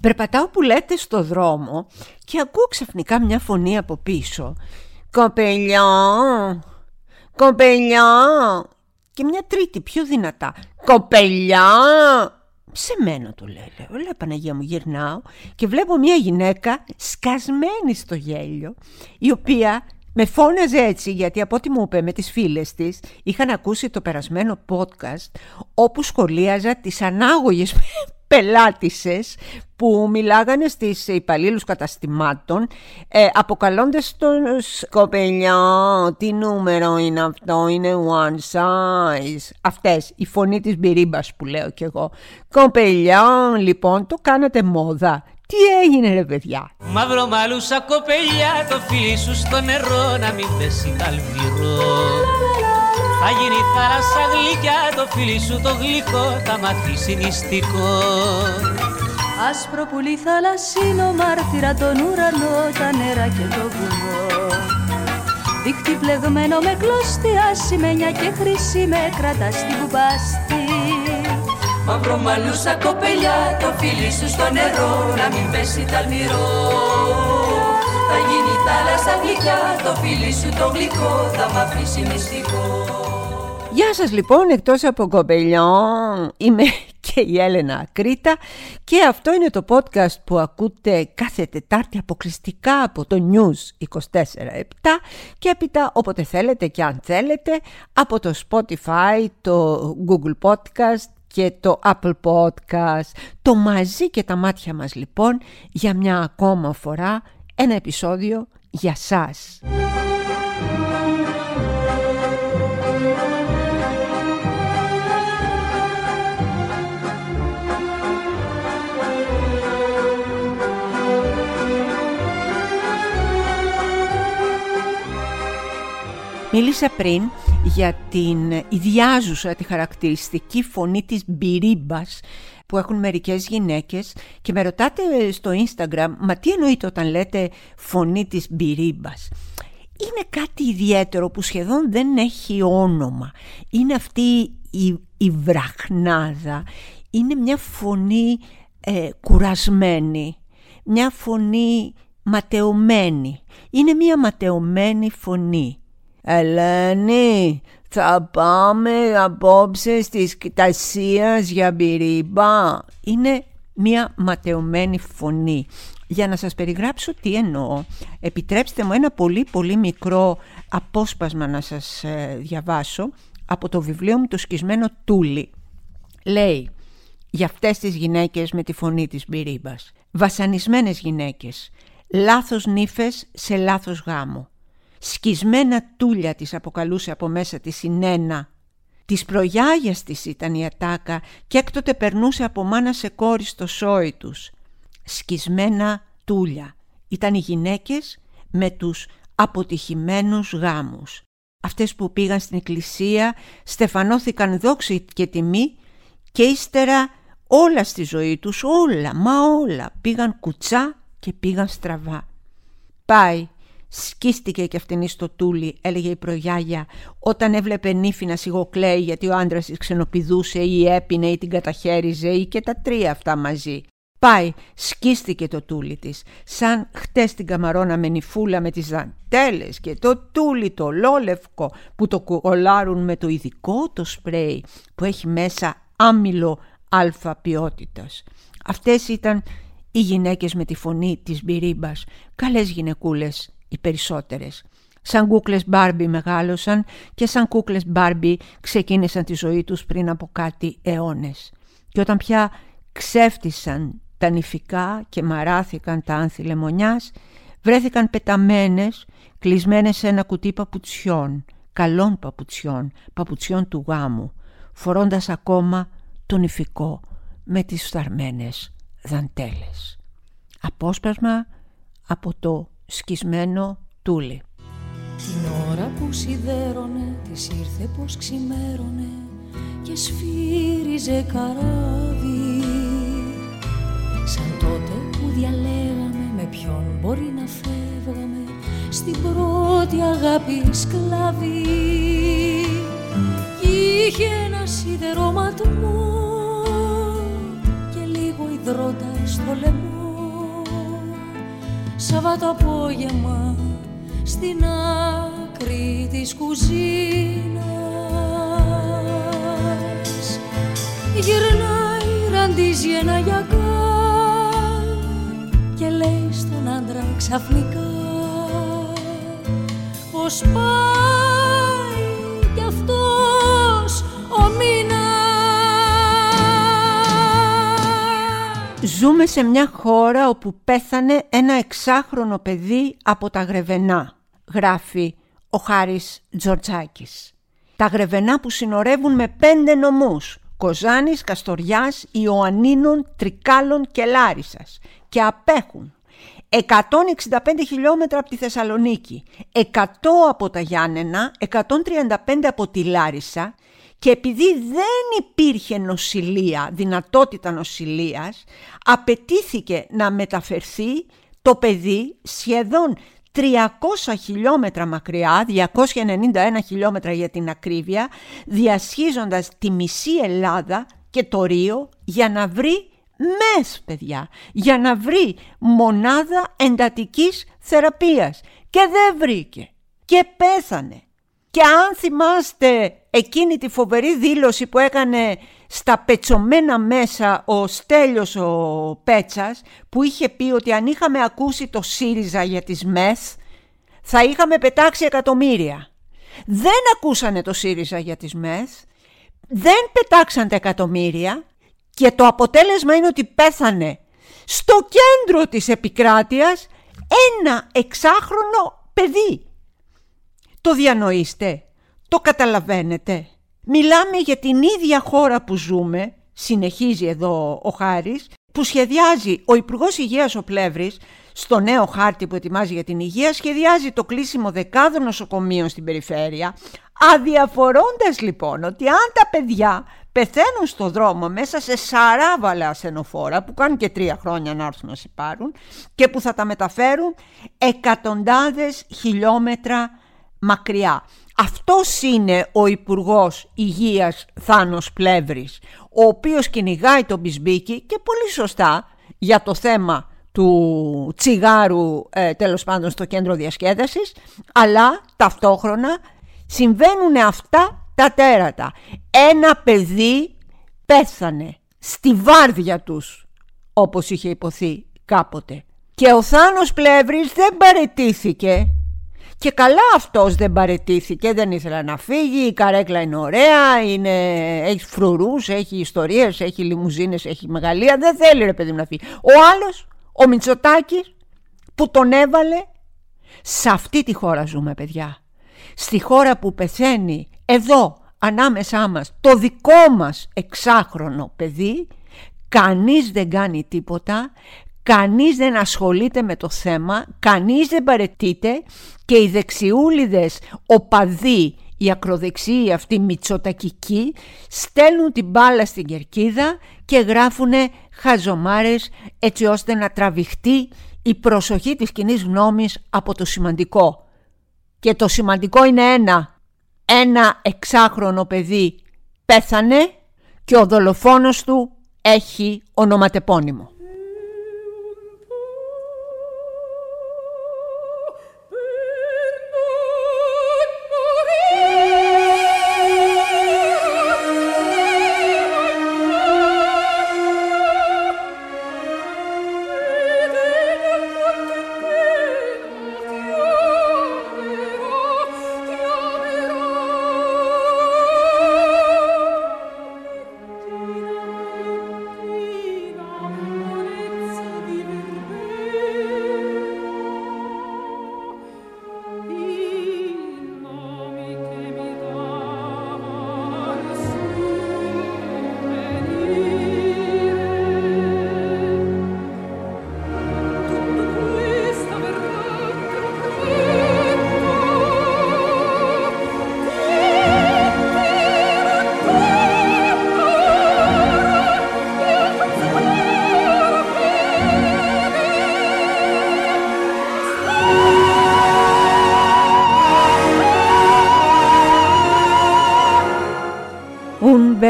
Περπατάω που λέτε στο δρόμο και ακούω ξαφνικά μια φωνή από πίσω. «Κοπελιά! Κοπελιά!» Και μια τρίτη πιο δυνατά. «Κοπελιά!» Σε μένα το λέει, λέω, λέει Παναγία μου γυρνάω και βλέπω μια γυναίκα σκασμένη στο γέλιο η οποία με φώναζε έτσι γιατί από ό,τι μου είπε με τις φίλες της είχαν ακούσει το περασμένο podcast όπου σχολίαζα τις ανάγωγες πελάτησες που μιλάγανε στις υπαλλήλους καταστημάτων ε, αποκαλώντας τον σκοπελιά τι νούμερο είναι αυτό, είναι one size αυτές, η φωνή της μπυρίμπας που λέω κι εγώ. Κοπελιά λοιπόν το κάνατε μόδα. Τι έγινε ρε παιδιά; Μαύρο μαλούσα κοπελιά το φίλι σου στο νερό να μην πέσει καλβυρό θα γίνει θάλασσα γλυκιά το φίλι σου το γλυκό θα μαθήσει νηστικό Άσπρο πουλί θαλασσίνο μάρτυρα τον ουρανό τα νερά και το βουνό. Δίχτυ πλεγμένο με κλωστή ασημένια και χρυσή με κρατά στην κουμπάστη Μαύρο μαλλούσα κοπελιά το φίλι σου στο νερό να μην πέσει ταλμυρό Θα γίνει θάλασσα γλυκιά το φίλι σου το γλυκό θα μ' αφήσει μυστικό Γεια σας λοιπόν, εκτός από κοπελιόν, είμαι και η Έλενα Κρήτα και αυτό είναι το podcast που ακούτε κάθε Τετάρτη αποκλειστικά από το News 24-7 και έπειτα όποτε θέλετε και αν θέλετε από το Spotify, το Google Podcast και το Apple Podcast. Το μαζί και τα μάτια μας λοιπόν για μια ακόμα φορά ένα επεισόδιο για σας. Μίλησα πριν για την ιδιάζουσα, τη χαρακτηριστική φωνή της μπυρίμπας που έχουν μερικές γυναίκες και με ρωτάτε στο Instagram «Μα τι εννοείται όταν λέτε φωνή της μπυρίμπας» Είναι κάτι ιδιαίτερο που σχεδόν δεν έχει όνομα. Είναι αυτή η, η βραχνάδα. Είναι μια φωνή ε, κουρασμένη. Μια φωνή ματαιωμένη. Είναι μια ματαιωμένη φωνή. Ελένη, θα πάμε απόψε στις κτασίας για μπυρίμπα. Είναι μια ματαιωμένη φωνή. Για να σας περιγράψω τι εννοώ, επιτρέψτε μου ένα πολύ πολύ μικρό απόσπασμα να σας ε, διαβάσω από το βιβλίο μου «Το σκισμένο τούλι». Λέει για αυτές τις γυναίκες με τη φωνή της μπυρίμπας. Βασανισμένες γυναίκες, λάθος νύφες σε λάθος γάμο σκισμένα τούλια της αποκαλούσε από μέσα της η Νένα. Της προγιάγιας της ήταν η ατάκα και έκτοτε περνούσε από μάνα σε κόρη στο σόι τους. Σκισμένα τούλια ήταν οι γυναίκες με τους αποτυχημένους γάμους. Αυτές που πήγαν στην εκκλησία στεφανώθηκαν δόξη και τιμή και ύστερα όλα στη ζωή τους, όλα, μα όλα, πήγαν κουτσά και πήγαν στραβά. Πάει Σκίστηκε και αυτήν στο τούλι, έλεγε η προγιάγια, όταν έβλεπε νύφη να σιγοκλαίει γιατί ο άντρας της ξενοπηδούσε ή έπινε ή την καταχέριζε ή και τα τρία αυτά μαζί. Πάει, σκίστηκε το τούλι της, σαν χτες την καμαρώνα με νυφούλα με τις δαντέλες και το τούλι το λόλευκο που το κολλάρουν με το ειδικό το σπρέι που έχει μέσα άμυλο αλφα ποιότητας. Αυτές ήταν οι γυναίκες με τη φωνή της μπυρίμπας, καλές γυναικούλες οι περισσότερες. Σαν κούκλες Μπάρμπι μεγάλωσαν και σαν κούκλες Μπάρμπι ξεκίνησαν τη ζωή τους πριν από κάτι αιώνες. Και όταν πια ξέφτισαν τα νηφικά και μαράθηκαν τα άνθη λεμονιάς, βρέθηκαν πεταμένες, κλεισμένες σε ένα κουτί παπουτσιών, καλών παπουτσιών, παπουτσιών του γάμου, φορώντας ακόμα το νηφικό με τις φθαρμένες δαντέλες. Απόσπασμα από το σκισμένο τούλι. Την ώρα που σιδέρωνε, της ήρθε πως ξημέρωνε και σφύριζε καράβι. Σαν τότε που διαλέγαμε με ποιον μπορεί να φεύγαμε στην πρώτη αγάπη σκλαβή είχε ένα σιδερώματμό και λίγο υδρότα στο λαιμό Σαββάτο απόγευμα στην άκρη της κουζίνας. Γυρνάει, ραντίζει ένα γιακά και λέει στον άντρα ξαφνικά πως πάει Ζούμε σε μια χώρα όπου πέθανε ένα εξάχρονο παιδί από τα Γρεβενά, γράφει ο Χάρης Τζορτζάκης. Τα Γρεβενά που συνορεύουν με πέντε νομούς, Κοζάνης, Καστοριάς, Ιωαννίνων, Τρικάλων και Λάρισας και απέχουν 165 χιλιόμετρα από τη Θεσσαλονίκη, 100 από τα Γιάννενα, 135 από τη Λάρισα και επειδή δεν υπήρχε νοσηλεία, δυνατότητα νοσηλείας, απαιτήθηκε να μεταφερθεί το παιδί σχεδόν 300 χιλιόμετρα μακριά, 291 χιλιόμετρα για την ακρίβεια, διασχίζοντας τη μισή Ελλάδα και το Ρίο για να βρει μες, παιδιά, για να βρει μονάδα εντατικής θεραπείας. Και δεν βρήκε. Και πέθανε. Και αν θυμάστε εκείνη τη φοβερή δήλωση που έκανε στα πετσομένα μέσα ο Στέλιος ο Πέτσας που είχε πει ότι αν είχαμε ακούσει το ΣΥΡΙΖΑ για τις ΜΕΘ θα είχαμε πετάξει εκατομμύρια. Δεν ακούσανε το ΣΥΡΙΖΑ για τις ΜΕΘ, δεν πετάξαν τα εκατομμύρια και το αποτέλεσμα είναι ότι πέθανε στο κέντρο της επικράτειας ένα εξάχρονο παιδί. Το διανοείστε, το καταλαβαίνετε. Μιλάμε για την ίδια χώρα που ζούμε, συνεχίζει εδώ ο Χάρης, που σχεδιάζει ο Υπουργός Υγείας ο Πλεύρης στο νέο χάρτη που ετοιμάζει για την υγεία, σχεδιάζει το κλείσιμο δεκάδων νοσοκομείων στην περιφέρεια, αδιαφορώντας λοιπόν ότι αν τα παιδιά πεθαίνουν στο δρόμο μέσα σε σαράβαλα ασθενοφόρα που κάνουν και τρία χρόνια να έρθουν να σε πάρουν και που θα τα μεταφέρουν εκατοντάδες χιλιόμετρα μακριά. Αυτός είναι ο Υπουργός Υγείας Θάνος Πλεύρης, ο οποίος κυνηγάει τον Μπισμπίκη και πολύ σωστά για το θέμα του τσιγάρου ε, τέλος πάντων στο κέντρο διασκέδασης, αλλά ταυτόχρονα συμβαίνουν αυτά τα τέρατα. Ένα παιδί πέθανε στη βάρδια τους, όπως είχε υποθεί κάποτε. Και ο Θάνος Πλεύρης δεν παρετήθηκε και καλά αυτός δεν παρετήθηκε, δεν ήθελε να φύγει, η καρέκλα είναι ωραία, είναι, έχει φρουρούς, έχει ιστορίες, έχει λιμουζίνες, έχει μεγαλεία, δεν θέλει ρε παιδί να φύγει. Ο άλλος, ο Μητσοτάκης που τον έβαλε, σε αυτή τη χώρα ζούμε παιδιά. Στη χώρα που πεθαίνει εδώ ανάμεσά μας το δικό μας εξάχρονο παιδί, κανείς δεν κάνει τίποτα, κανείς δεν ασχολείται με το θέμα, κανείς δεν παρετείται και οι δεξιούλιδες οπαδοί, οι ακροδεξιοί αυτοί μητσοτακικοί στέλνουν την μπάλα στην κερκίδα και γράφουν χαζομάρες έτσι ώστε να τραβηχτεί η προσοχή της κοινή γνώμης από το σημαντικό. Και το σημαντικό είναι ένα. Ένα εξάχρονο παιδί πέθανε και ο δολοφόνος του έχει ονοματεπώνυμο.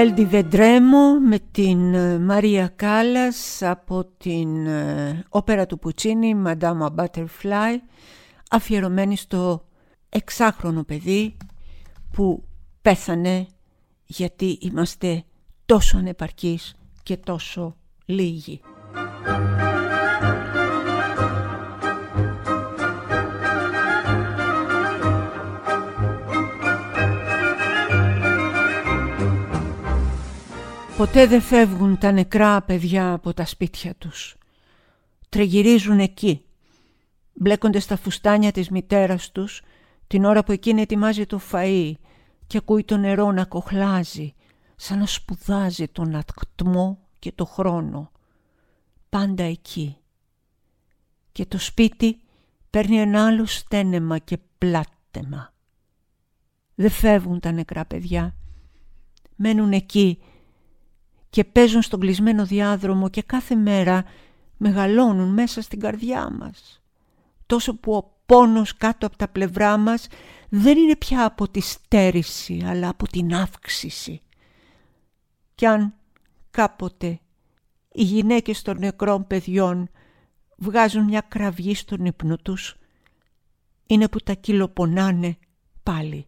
Μπελ Βεντρέμο με την ε, Μαρία Κάλλας από την ε, όπερα του Πουτσίνη Madame Butterfly αφιερωμένη στο εξάχρονο παιδί που πέθανε γιατί είμαστε τόσο ανεπαρκείς και τόσο λίγοι. Ποτέ δεν φεύγουν τα νεκρά παιδιά από τα σπίτια τους. Τρεγυρίζουν εκεί. Μπλέκονται στα φουστάνια της μητέρας τους την ώρα που εκείνη ετοιμάζει το φαΐ και ακούει το νερό να κοχλάζει σαν να σπουδάζει τον ακτμό και το χρόνο. Πάντα εκεί. Και το σπίτι παίρνει ένα άλλο στένεμα και πλάτεμα. Δεν φεύγουν τα νεκρά παιδιά. Μένουν εκεί και παίζουν στον κλεισμένο διάδρομο και κάθε μέρα μεγαλώνουν μέσα στην καρδιά μας. Τόσο που ο πόνος κάτω από τα πλευρά μας δεν είναι πια από τη στέρηση αλλά από την αύξηση. Κι αν κάποτε οι γυναίκες των νεκρών παιδιών βγάζουν μια κραυγή στον ύπνο τους, είναι που τα κυλοπονάνε πάλι.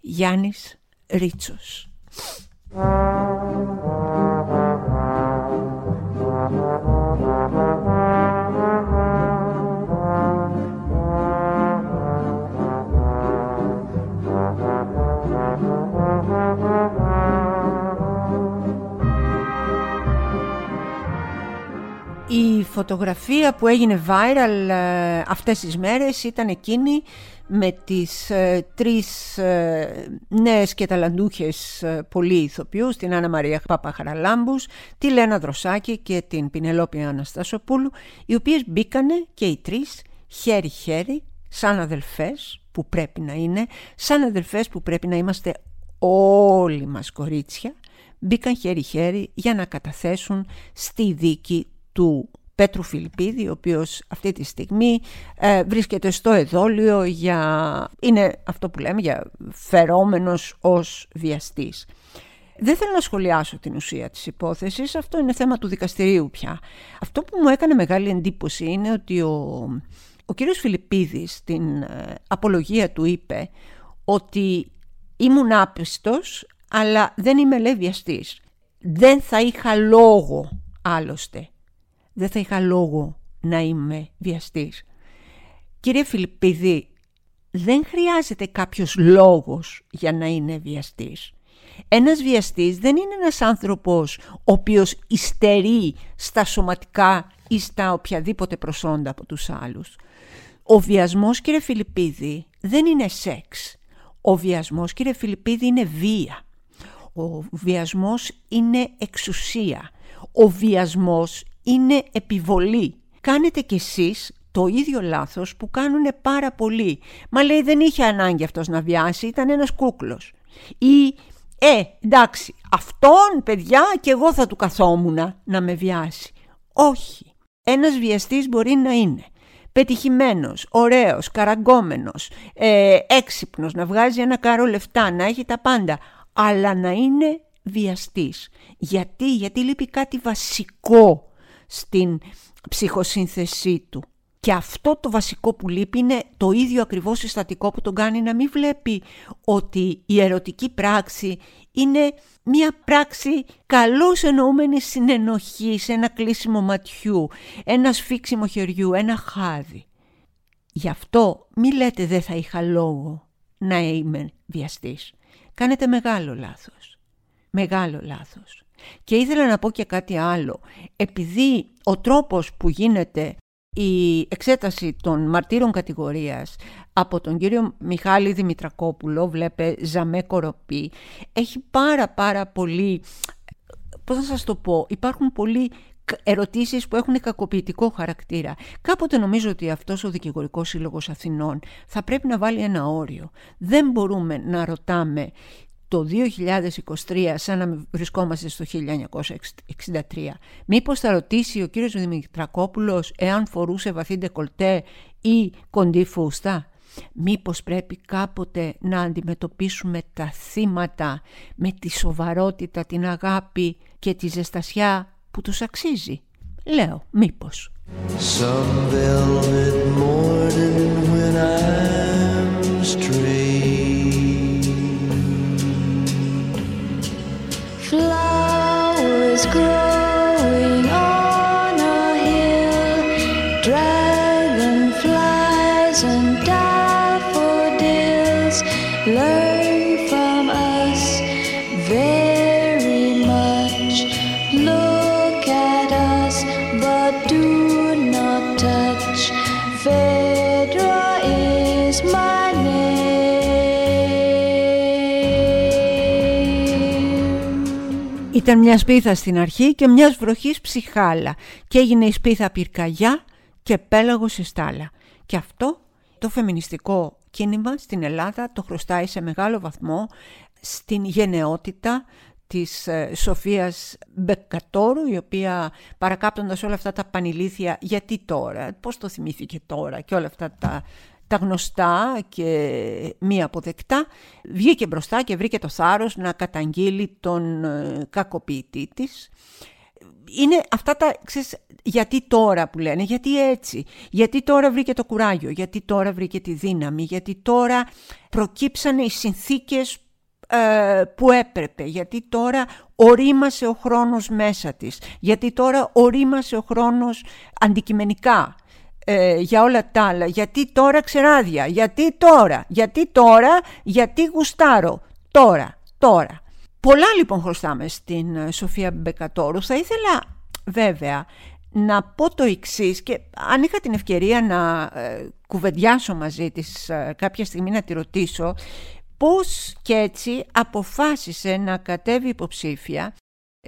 Γιάννης Ρίτσος φωτογραφία που έγινε viral ε, αυτές τις μέρες ήταν εκείνη με τις ε, τρεις ε, νέες και ταλαντούχες ε, πολύ ηθοποιούς, την Άννα Μαρία Παπαχαραλάμπους, τη Λένα Δροσάκη και την Πινελόπη Αναστασοπούλου, οι οποίες μπήκανε και οι τρεις χέρι-χέρι, σαν αδελφές που πρέπει να είναι, σαν αδελφές που πρέπει να είμαστε όλοι μας κορίτσια, μπήκαν χέρι-χέρι για να καταθέσουν στη δίκη του Πέτρου Φιλιππίδη, ο οποίος αυτή τη στιγμή ε, βρίσκεται στο εδόλιο για, είναι αυτό που λέμε για φερόμενος ως βιαστής. Δεν θέλω να σχολιάσω την ουσία της υπόθεσης, αυτό είναι θέμα του δικαστηρίου πια. Αυτό που μου έκανε μεγάλη εντύπωση είναι ότι ο, ο κύριος Φιλιππίδης στην ε, απολογία του είπε ότι ήμουν άπιστος αλλά δεν είμαι λέει βιαστής. Δεν θα είχα λόγο άλλωστε δεν θα είχα λόγο να είμαι βιαστής. Κύριε Φιλιππίδη, δεν χρειάζεται κάποιος λόγος για να είναι βιαστής. Ένας βιαστής δεν είναι ένας άνθρωπος ο οποίος υστερεί στα σωματικά ή στα οποιαδήποτε προσόντα από τους άλλους. Ο βιασμός, κύριε Φιλιππίδη, δεν είναι σεξ. Ο βιασμός, κύριε Φιλιππίδη, είναι βία. Ο βιασμός είναι εξουσία. Ο βιασμός είναι επιβολή. Κάνετε κι εσείς το ίδιο λάθος που κάνουν πάρα πολλοί. Μα λέει δεν είχε ανάγκη αυτός να βιάσει, ήταν ένας κούκλος. Ή ε εντάξει αυτόν παιδιά και εγώ θα του καθόμουν να με βιάσει. Όχι. Ένας βιαστής μπορεί να είναι πετυχημένος, ωραίος, καραγκόμενος, ε, έξυπνος, να βγάζει ένα κάρο λεφτά, να έχει τα πάντα, αλλά να είναι βιαστής. Γιατί, γιατί λείπει κάτι βασικό στην ψυχοσύνθεσή του. Και αυτό το βασικό που λείπει είναι το ίδιο ακριβώς συστατικό που τον κάνει να μην βλέπει ότι η ερωτική πράξη είναι μια πράξη καλώς εννοούμενη συνενοχή, ένα κλείσιμο ματιού, ένα σφίξιμο χεριού, ένα χάδι. Γι' αυτό μη λέτε δεν θα είχα λόγο να είμαι βιαστής. Κάνετε μεγάλο λάθος. Μεγάλο λάθος. Και ήθελα να πω και κάτι άλλο. Επειδή ο τρόπος που γίνεται η εξέταση των μαρτύρων κατηγορίας από τον κύριο Μιχάλη Δημητρακόπουλο, βλέπε Ζαμέ Κοροπή, έχει πάρα πάρα πολύ, πώς θα σας το πω, υπάρχουν πολλοί ερωτήσεις που έχουν κακοποιητικό χαρακτήρα. Κάποτε νομίζω ότι αυτός ο Δικηγορικός Σύλλογος Αθηνών θα πρέπει να βάλει ένα όριο. Δεν μπορούμε να ρωτάμε το 2023 σαν να βρισκόμαστε στο 1963. Μήπως θα ρωτήσει ο κύριος Δημητρακόπουλος εάν φορούσε βαθύ ντεκολτέ ή κοντή φούστα; Μήπως πρέπει κάποτε να αντιμετωπίσουμε τα θύματα με τη σοβαρότητα, την αγάπη και τη ζεστασιά που τους αξίζει; Λέω, μήπως. Some school. Ήταν μια σπίθα στην αρχή και μιας βροχής ψυχάλα και έγινε η σπίθα πυρκαγιά και πέλαγος σε στάλα. Και αυτό το φεμινιστικό κίνημα στην Ελλάδα το χρωστάει σε μεγάλο βαθμό στην γενναιότητα της ε, Σοφίας Μπεκατόρου η οποία παρακάπτοντας όλα αυτά τα πανηλήθεια γιατί τώρα, πώς το θυμήθηκε τώρα και όλα αυτά τα τα γνωστά και μη αποδεκτά, βγήκε μπροστά και βρήκε το θάρρος να καταγγείλει τον ε, κακοποιητή της. Είναι αυτά τα, ξέρεις, γιατί τώρα που λένε, γιατί έτσι, γιατί τώρα βρήκε το κουράγιο, γιατί τώρα βρήκε τη δύναμη, γιατί τώρα προκύψανε οι συνθήκες ε, που έπρεπε, γιατί τώρα ορίμασε ο χρόνος μέσα της, γιατί τώρα ορίμασε ο χρόνος αντικειμενικά, ε, για όλα τα άλλα. Γιατί τώρα ξεράδια, γιατί τώρα, γιατί τώρα, γιατί γουστάρω, τώρα, τώρα. Πολλά λοιπόν χρωστάμε στην ε, Σοφία Μπεκατόρου. Θα ήθελα βέβαια να πω το εξής και αν είχα την ευκαιρία να ε, κουβεντιάσω μαζί της κάποια στιγμή να τη ρωτήσω πώς και έτσι αποφάσισε να κατέβει υποψήφια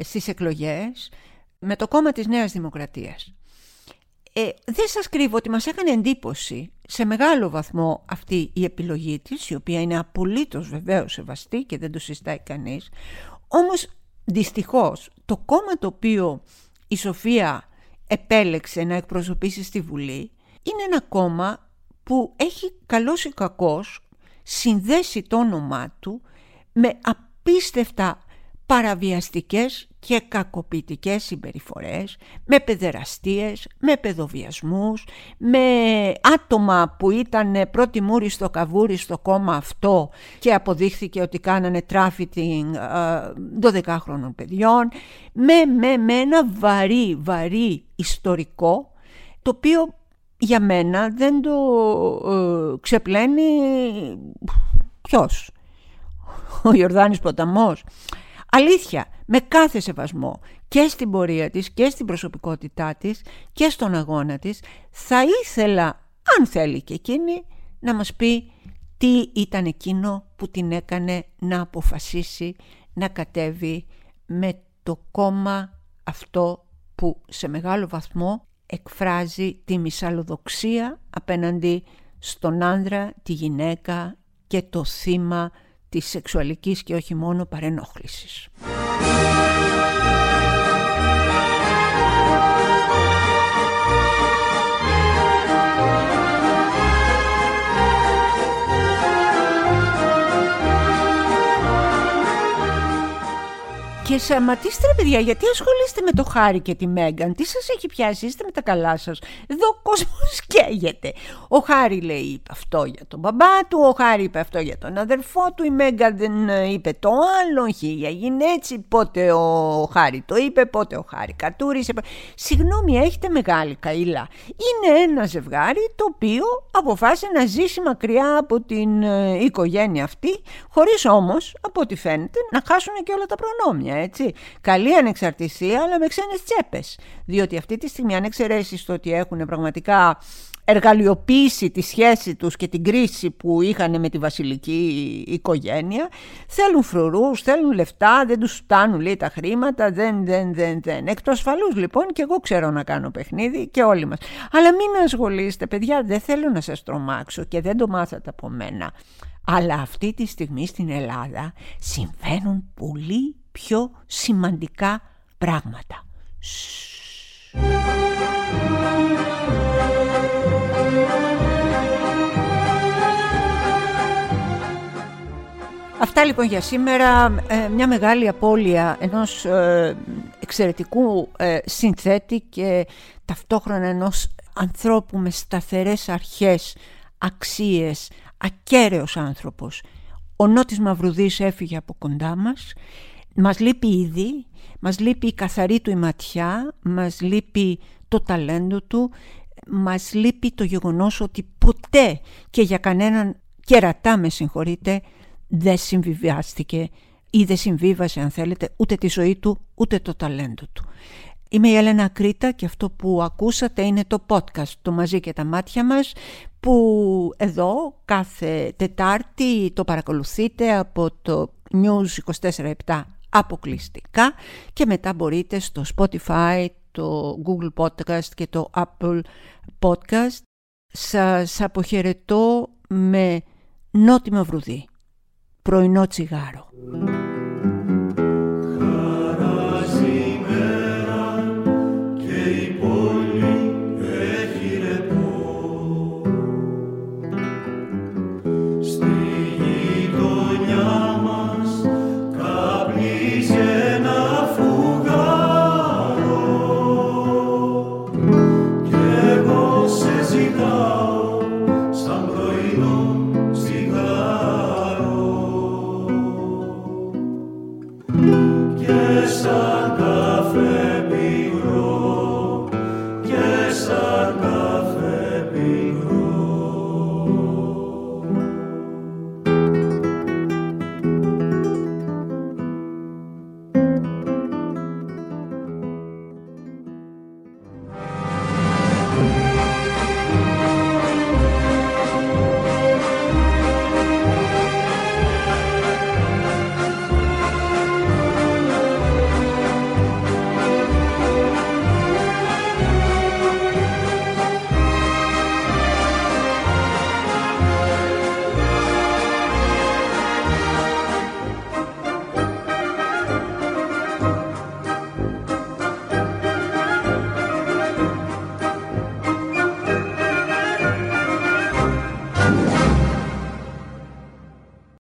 στις εκλογές με το κόμμα της Νέας Δημοκρατίας. Ε, δεν σας κρύβω ότι μας έκανε εντύπωση σε μεγάλο βαθμό αυτή η επιλογή της, η οποία είναι απολύτως βεβαίως σεβαστή και δεν το συστάει κανείς. Όμως δυστυχώς το κόμμα το οποίο η Σοφία επέλεξε να εκπροσωπήσει στη Βουλή είναι ένα κόμμα που έχει καλός ή κακός συνδέσει το όνομά του με απίστευτα παραβιαστικές και κακοποιητικές συμπεριφορές, με παιδεραστίες, με παιδοβιασμούς, με άτομα που ήταν πρώτη μούρη στο καβούρι στο κόμμα αυτό και αποδείχθηκε ότι κάνανε τράφιτινγκ 12χρονων παιδιών, με, με, με ένα βαρύ, βαρύ ιστορικό, το οποίο για μένα δεν το ε, ξεπλένει ποιος, ο Ιορδάνης Ποταμός. Αλήθεια, με κάθε σεβασμό και στην πορεία της και στην προσωπικότητά της και στον αγώνα της θα ήθελα, αν θέλει και εκείνη, να μας πει τι ήταν εκείνο που την έκανε να αποφασίσει να κατέβει με το κόμμα αυτό που σε μεγάλο βαθμό εκφράζει τη μυσαλλοδοξία απέναντι στον άνδρα, τη γυναίκα και το θύμα της σεξουαλικής και όχι μόνο παρενόχλησης. Και σταματήστε ρε παιδιά, γιατί ασχολείστε με το Χάρη και τη Μέγκαν. Τι σας έχει πιάσει, είστε με τα καλά σας. Εδώ ο κόσμος καίγεται. Ο Χάρη λέει είπε αυτό για τον μπαμπά του, ο Χάρη είπε αυτό για τον αδερφό του, η Μέγκαν δεν ε, είπε το άλλο, χίλια έγινε έτσι, πότε ο Χάρη το είπε, πότε ο Χάρη κατούρισε. Συγγνώμη, έχετε μεγάλη καήλα. Είναι ένα ζευγάρι το οποίο αποφάσισε να ζήσει μακριά από την ε, οικογένεια αυτή, χωρίς όμως, από ό,τι φαίνεται, να χάσουν και όλα τα προνόμια έτσι. Καλή ανεξαρτησία, αλλά με ξένες τσέπες. Διότι αυτή τη στιγμή, αν εξαιρέσεις το ότι έχουν πραγματικά εργαλειοποίησει τη σχέση τους και την κρίση που είχαν με τη βασιλική οικογένεια θέλουν φρουρούς, θέλουν λεφτά, δεν τους φτάνουν λέει τα χρήματα δεν, δεν, δεν, δεν εκ του ασφαλούς λοιπόν και εγώ ξέρω να κάνω παιχνίδι και όλοι μας αλλά μην ασχολείστε παιδιά δεν θέλω να σας τρομάξω και δεν το μάθατε από μένα αλλά αυτή τη στιγμή στην Ελλάδα συμβαίνουν πολύ πιο σημαντικά πράγματα. Αυτά λοιπόν για σήμερα, ε, μια μεγάλη απώλεια ενός ε, εξαιρετικού ε, συνθέτη και ταυτόχρονα ενός ανθρώπου με σταθερές αρχές, αξίες, ακέραιος άνθρωπος. Ο Νότης Μαυρουδής έφυγε από κοντά μας, μας λείπει ήδη, μας λείπει η καθαρή του η ματιά, μας λείπει το ταλέντο του, μας λείπει το γεγονός ότι ποτέ και για κανέναν κερατά με συγχωρείτε δεν συμβιβάστηκε ή δεν συμβίβασε αν θέλετε ούτε τη ζωή του ούτε το ταλέντο του. Είμαι η Έλενα Κρήτα και αυτό που ακούσατε είναι το podcast το «Μαζί και τα μάτια μας» που εδώ κάθε Τετάρτη το παρακολουθείτε από το News 24-7 αποκλειστικά και μετά μπορείτε στο Spotify, το Google Podcast και το Apple Podcast. Σας αποχαιρετώ με νότιμο βρουδί, πρωινό τσιγάρο.